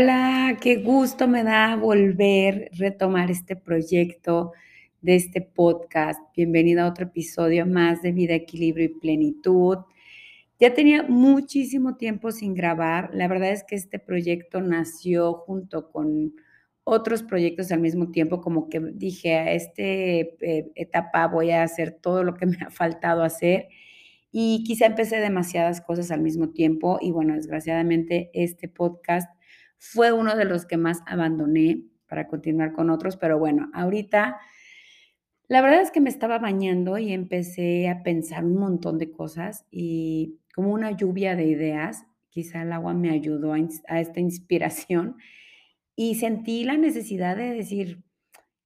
Hola, qué gusto me da volver, retomar este proyecto de este podcast. Bienvenida a otro episodio más de Vida, Equilibrio y Plenitud. Ya tenía muchísimo tiempo sin grabar. La verdad es que este proyecto nació junto con otros proyectos al mismo tiempo, como que dije, a esta eh, etapa voy a hacer todo lo que me ha faltado hacer y quizá empecé demasiadas cosas al mismo tiempo y bueno, desgraciadamente este podcast fue uno de los que más abandoné para continuar con otros, pero bueno, ahorita la verdad es que me estaba bañando y empecé a pensar un montón de cosas y como una lluvia de ideas, quizá el agua me ayudó a, a esta inspiración y sentí la necesidad de decir,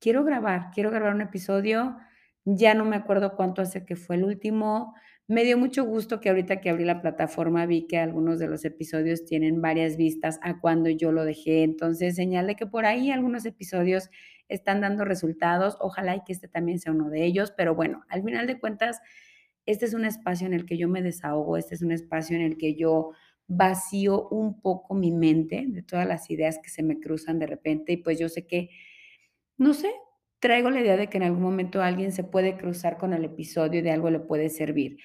quiero grabar, quiero grabar un episodio, ya no me acuerdo cuánto hace que fue el último, me dio mucho gusto que ahorita que abrí la plataforma vi que algunos de los episodios tienen varias vistas a cuando yo lo dejé. Entonces, señalé que por ahí algunos episodios están dando resultados. Ojalá y que este también sea uno de ellos. Pero bueno, al final de cuentas, este es un espacio en el que yo me desahogo, este es un espacio en el que yo vacío un poco mi mente de todas las ideas que se me cruzan de repente y pues yo sé que, no sé, traigo la idea de que en algún momento alguien se puede cruzar con el episodio y de algo le puede servir.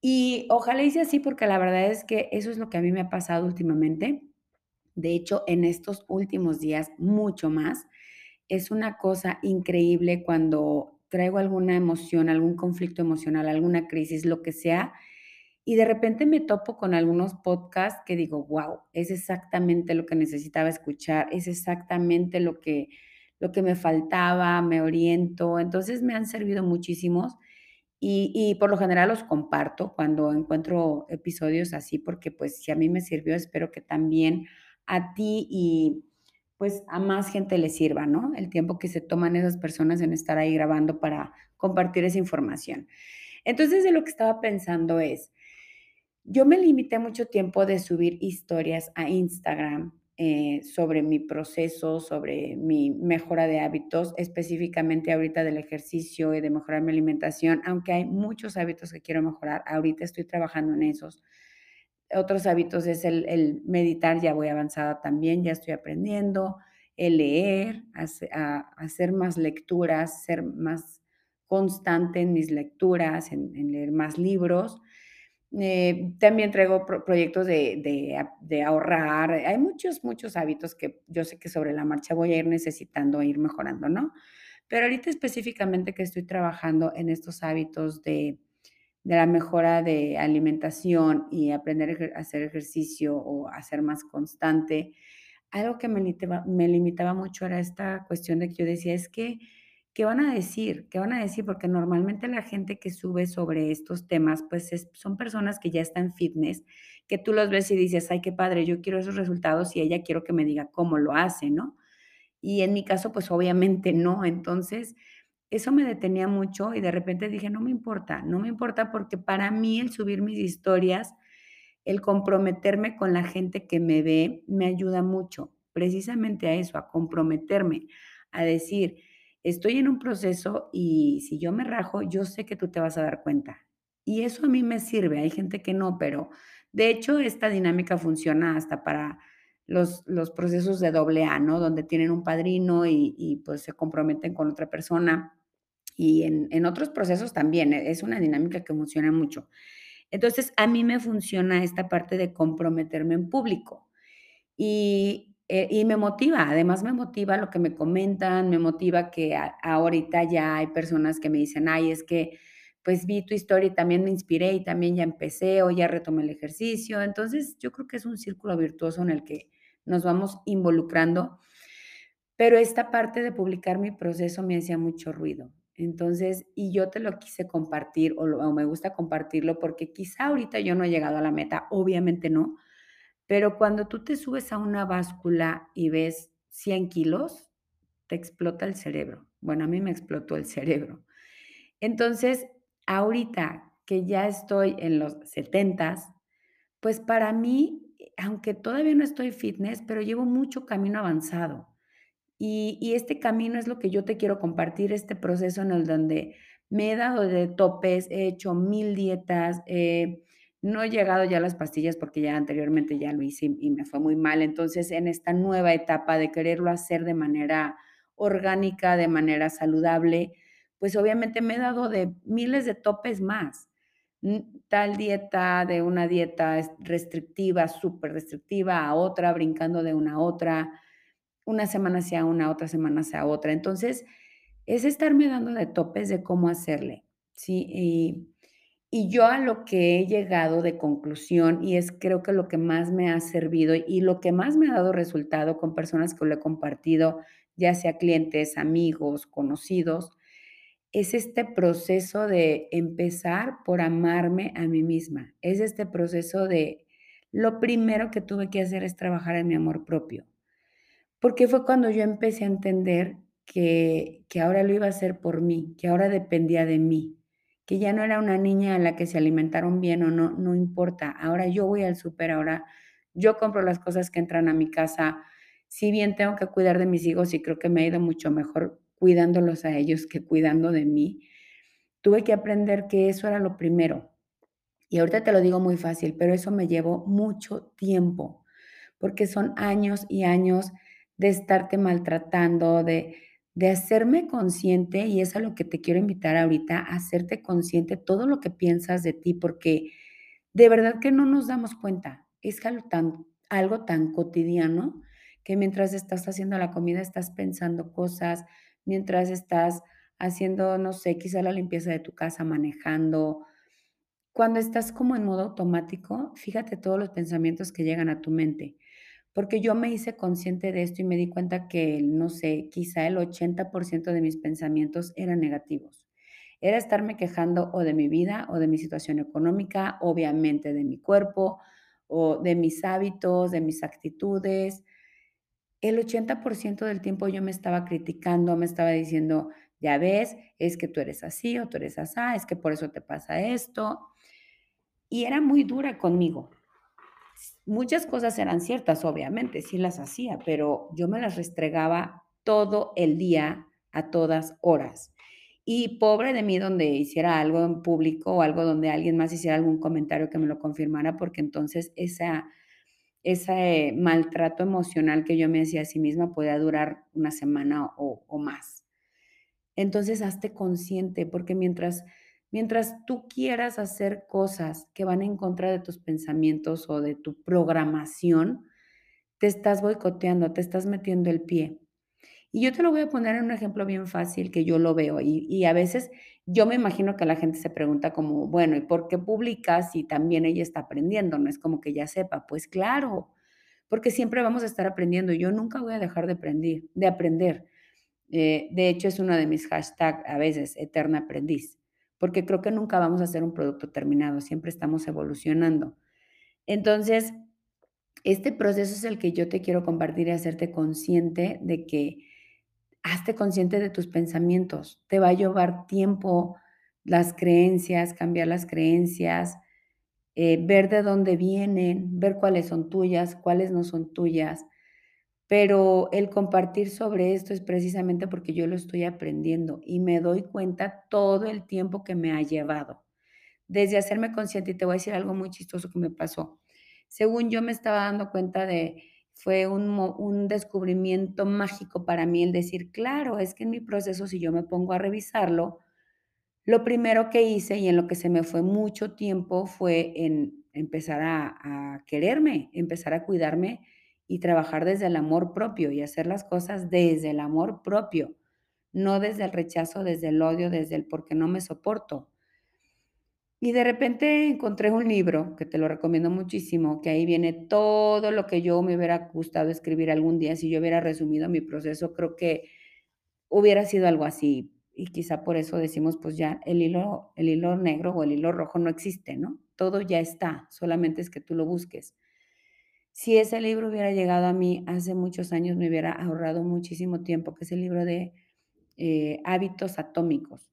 Y ojalá hice así, porque la verdad es que eso es lo que a mí me ha pasado últimamente. De hecho, en estos últimos días, mucho más. Es una cosa increíble cuando traigo alguna emoción, algún conflicto emocional, alguna crisis, lo que sea, y de repente me topo con algunos podcasts que digo, wow, es exactamente lo que necesitaba escuchar, es exactamente lo que, lo que me faltaba, me oriento. Entonces me han servido muchísimos y, por lo general los comparto cuando encuentro episodios así, porque pues si a mí me sirvió, espero que también a ti y pues a más gente le sirva, ¿no? El tiempo que se toman esas personas en estar ahí grabando para compartir esa información. Entonces, de lo que estaba pensando es, yo me limité mucho tiempo de subir historias a Instagram eh, sobre mi proceso, sobre mi mejora de hábitos, específicamente ahorita del ejercicio y de mejorar mi alimentación, aunque hay muchos hábitos que quiero mejorar, ahorita estoy trabajando en esos. Otros hábitos es el, meditar, ya voy avanzada también, ya estoy aprendiendo, el leer, hacer, más lecturas, ser más constante en mis lecturas, en leer más libros eh, también traigo proyectos de, ahorrar. Hay muchos, muchos hábitos que yo sé que sobre la marcha voy a ir necesitando ir mejorando, ¿no? Pero ahorita específicamente que estoy trabajando en estos hábitos de, la mejora de alimentación y aprender a hacer ejercicio o a ser más constante, algo que me me limitaba mucho era esta cuestión de que yo decía, es que ¿Qué van a decir? ¿Qué van a decir? Porque normalmente la gente que sube sobre estos temas, pues son personas que ya están fitness, que tú los ves y dices, ay, qué padre, yo quiero esos resultados y ella quiero que me diga cómo lo hace, ¿no? Y en mi caso, pues obviamente no. Entonces, eso me detenía mucho y de repente dije, no me importa, no me importa porque para mí el subir mis historias, el comprometerme con la gente que me ve, me ayuda mucho, precisamente a eso, a comprometerme, a decir, estoy en un proceso y si yo me rajo, yo sé que tú te vas a dar cuenta. Y eso a mí me sirve. Hay gente que no, pero de hecho esta dinámica funciona hasta para los, los procesos de doble A, ¿no? Donde tienen un padrino y, pues se comprometen con otra persona. Y en, en otros procesos también e, es una dinámica que funciona mucho. Entonces, a mí me funciona esta parte de comprometerme en público. Y, eh, y me motiva, además me motiva lo que me comentan, me motiva que ahorita ya hay personas que me dicen, ay, es que pues vi tu historia y también me inspiré y también ya empecé o ya retomé el ejercicio. Entonces yo creo que es un círculo virtuoso en el que nos vamos involucrando, pero esta parte de publicar mi proceso me hacía mucho ruido. Entonces, y yo te lo quise compartir o, o me gusta compartirlo porque quizá ahorita yo no he llegado a la meta, obviamente no, pero cuando tú te subes a una báscula y ves 100 kilos, te explota el cerebro. Bueno, a mí me explotó el cerebro. Entonces, ahorita que ya estoy en los 70, pues para mí, aunque todavía no estoy fitness, pero llevo mucho camino avanzado. Y, este camino es lo que yo te quiero compartir, este proceso en el donde me he dado de topes, he hecho mil dietas, No he llegado ya a las pastillas porque ya anteriormente ya lo hice y me fue muy mal. Entonces, en esta nueva etapa de quererlo hacer de manera orgánica, de manera saludable, pues obviamente me he dado de miles de topes más. Tal dieta, de una dieta es restrictiva, súper restrictiva, a otra, brincando de una a otra, una semana hacia una, otra semana hacia otra. Entonces, es estarme dando de topes de cómo hacerle, ¿sí? Y, y yo a lo que he llegado de conclusión, y es creo que lo que más me ha servido y lo que más me ha dado resultado con personas que lo he compartido, ya sea clientes, amigos, conocidos, es este proceso de empezar por amarme a mí misma. Es este proceso de lo primero que tuve que hacer es trabajar en mi amor propio. Porque fue cuando yo empecé a entender que, que ahora lo iba a hacer por mí, que ahora dependía de mí, que ya no era una niña a la que se alimentaron bien o no, no importa. Ahora yo voy al súper, ahora yo compro las cosas que entran a mi casa. Si bien tengo que cuidar de mis hijos y creo que me ha ido mucho mejor cuidándolos a ellos que cuidando de mí, tuve que aprender que eso era lo primero. Y ahorita te lo digo muy fácil, pero eso me llevó mucho tiempo, porque son años y años de estarte maltratando, de, de hacerme consciente, y es a lo que te quiero invitar ahorita, hacerte consciente todo lo que piensas de ti, porque de verdad que no nos damos cuenta. Es algo tan, algo tan cotidiano que mientras estás haciendo la comida estás pensando cosas, mientras estás haciendo, no sé, quizá la limpieza de tu casa, manejando. Cuando estás como en modo automático, fíjate todos los pensamientos que llegan a tu mente, porque yo me hice consciente de esto y me di cuenta que, no sé, quizá el 80% de mis pensamientos eran negativos. Era estarme quejando o de mi vida o de mi situación económica, obviamente de mi cuerpo o de mis hábitos, de mis actitudes, el 80% del tiempo yo me estaba criticando, me estaba diciendo, ya ves, es que tú eres así o tú eres así, es que por eso te pasa esto. Y era muy dura conmigo. Muchas cosas eran ciertas, obviamente, sí las hacía, pero yo me las restregaba todo el día, a todas horas. Y pobre de mí donde hiciera algo en público o algo donde alguien más hiciera algún comentario que me lo confirmara, porque entonces esa ese maltrato emocional que yo me hacía a sí misma podía durar una semana o, o más. Entonces, hazte consciente, porque mientras, mientras tú quieras hacer cosas que van en contra de tus pensamientos o de tu programación, te estás boicoteando, te estás metiendo el pie. Y yo te lo voy a poner en un ejemplo bien fácil que yo lo veo y, a veces yo me imagino que la gente se pregunta como, bueno, ¿y por qué publicas si también ella está aprendiendo? No es como que ya sepa. Pues claro, porque siempre vamos a estar aprendiendo. Yo nunca voy a dejar de aprender. De, aprender. Eh, de hecho, es uno de mis hashtags a veces, eterna aprendiz, porque creo que nunca vamos a hacer un producto terminado, siempre estamos evolucionando. Entonces, este proceso es el que yo te quiero compartir y hacerte consciente de que hazte consciente de tus pensamientos. Te va a llevar tiempo las creencias, cambiar las creencias, eh, ver de dónde vienen, ver cuáles son tuyas, cuáles no son tuyas. Pero el compartir sobre esto es precisamente porque yo lo estoy aprendiendo y me doy cuenta todo el tiempo que me ha llevado. Desde hacerme consciente, y te voy a decir algo muy chistoso que me pasó. Según yo me estaba dando cuenta de, fue un, un, descubrimiento mágico para mí el decir, claro, es que en mi proceso, si yo me pongo a revisarlo, lo primero que hice y en lo que se me fue mucho tiempo fue en empezar a, a quererme, empezar a cuidarme y trabajar desde el amor propio y hacer las cosas desde el amor propio, no desde el rechazo, desde el odio, desde el porque no me soporto. Y de repente encontré un libro que te lo recomiendo muchísimo, que ahí viene todo lo que yo me hubiera gustado escribir algún día. Si yo hubiera resumido mi proceso, creo que hubiera sido algo así. Y quizá por eso decimos, pues ya el hilo, el hilo negro o el hilo rojo no existe, ¿no? Todo ya está, solamente es que tú lo busques. Si ese libro hubiera llegado a mí hace muchos años, me hubiera ahorrado muchísimo tiempo, que es el libro de eh, hábitos atómicos.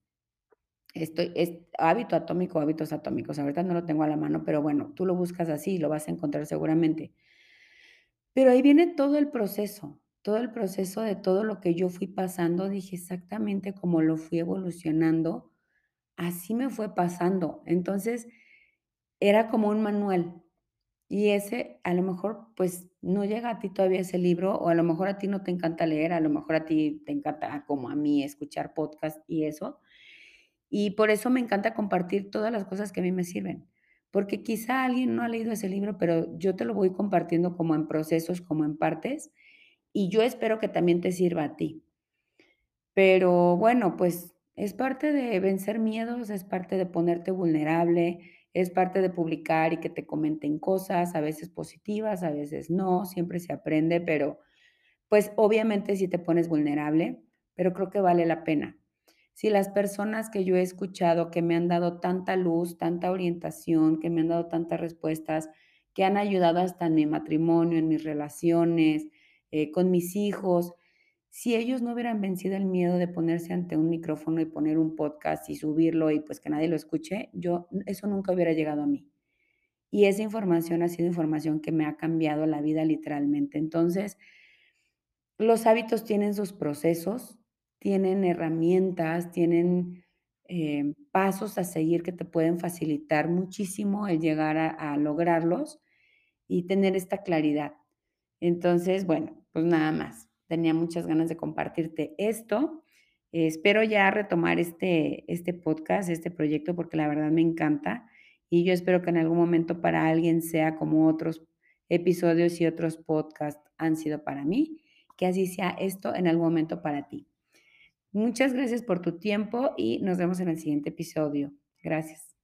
Estoy, es hábito atómico, hábitos atómicos. Ahorita no lo tengo a la mano, pero bueno, tú lo buscas así y lo vas a encontrar seguramente. Pero ahí viene todo el proceso, todo el proceso de todo lo que yo fui pasando. Dije exactamente como lo fui evolucionando, así me fue pasando. Entonces, era como un manual. Y ese, a lo mejor, pues, no llega a ti todavía ese libro, o a lo mejor a ti no te encanta leer, a lo mejor a ti te encanta, como a mí, escuchar podcast y eso. Y por eso me encanta compartir todas las cosas que a mí me sirven, porque quizá alguien no ha leído ese libro, pero yo te lo voy compartiendo como en procesos, como en partes, y yo espero que también te sirva a ti. Pero bueno, pues es parte de vencer miedos, es parte de ponerte vulnerable, es parte de publicar y que te comenten cosas, a veces positivas, a veces no, siempre se aprende, pero pues obviamente si te pones vulnerable, pero creo que vale la pena. Si las personas que yo he escuchado que me han dado tanta luz, tanta orientación, que me han dado tantas respuestas, que han ayudado hasta en mi matrimonio, en mis relaciones, eh, con mis hijos, si ellos no hubieran vencido el miedo de ponerse ante un micrófono y poner un podcast y subirlo y pues que nadie lo escuche, yo eso nunca hubiera llegado a mí. Y esa información ha sido información que me ha cambiado la vida literalmente. Entonces, los hábitos tienen sus procesos, tienen herramientas, tienen eh, pasos a seguir que te pueden facilitar muchísimo el llegar a, a lograrlos y tener esta claridad. Entonces, bueno, pues nada más tenía muchas ganas de compartirte esto. Espero ya retomar este, este podcast, este proyecto, porque la verdad me encanta y yo espero que en algún momento para alguien sea como otros episodios y otros podcasts han sido para mí, que así sea esto en algún momento para ti. Muchas gracias por tu tiempo y nos vemos en el siguiente episodio. Gracias.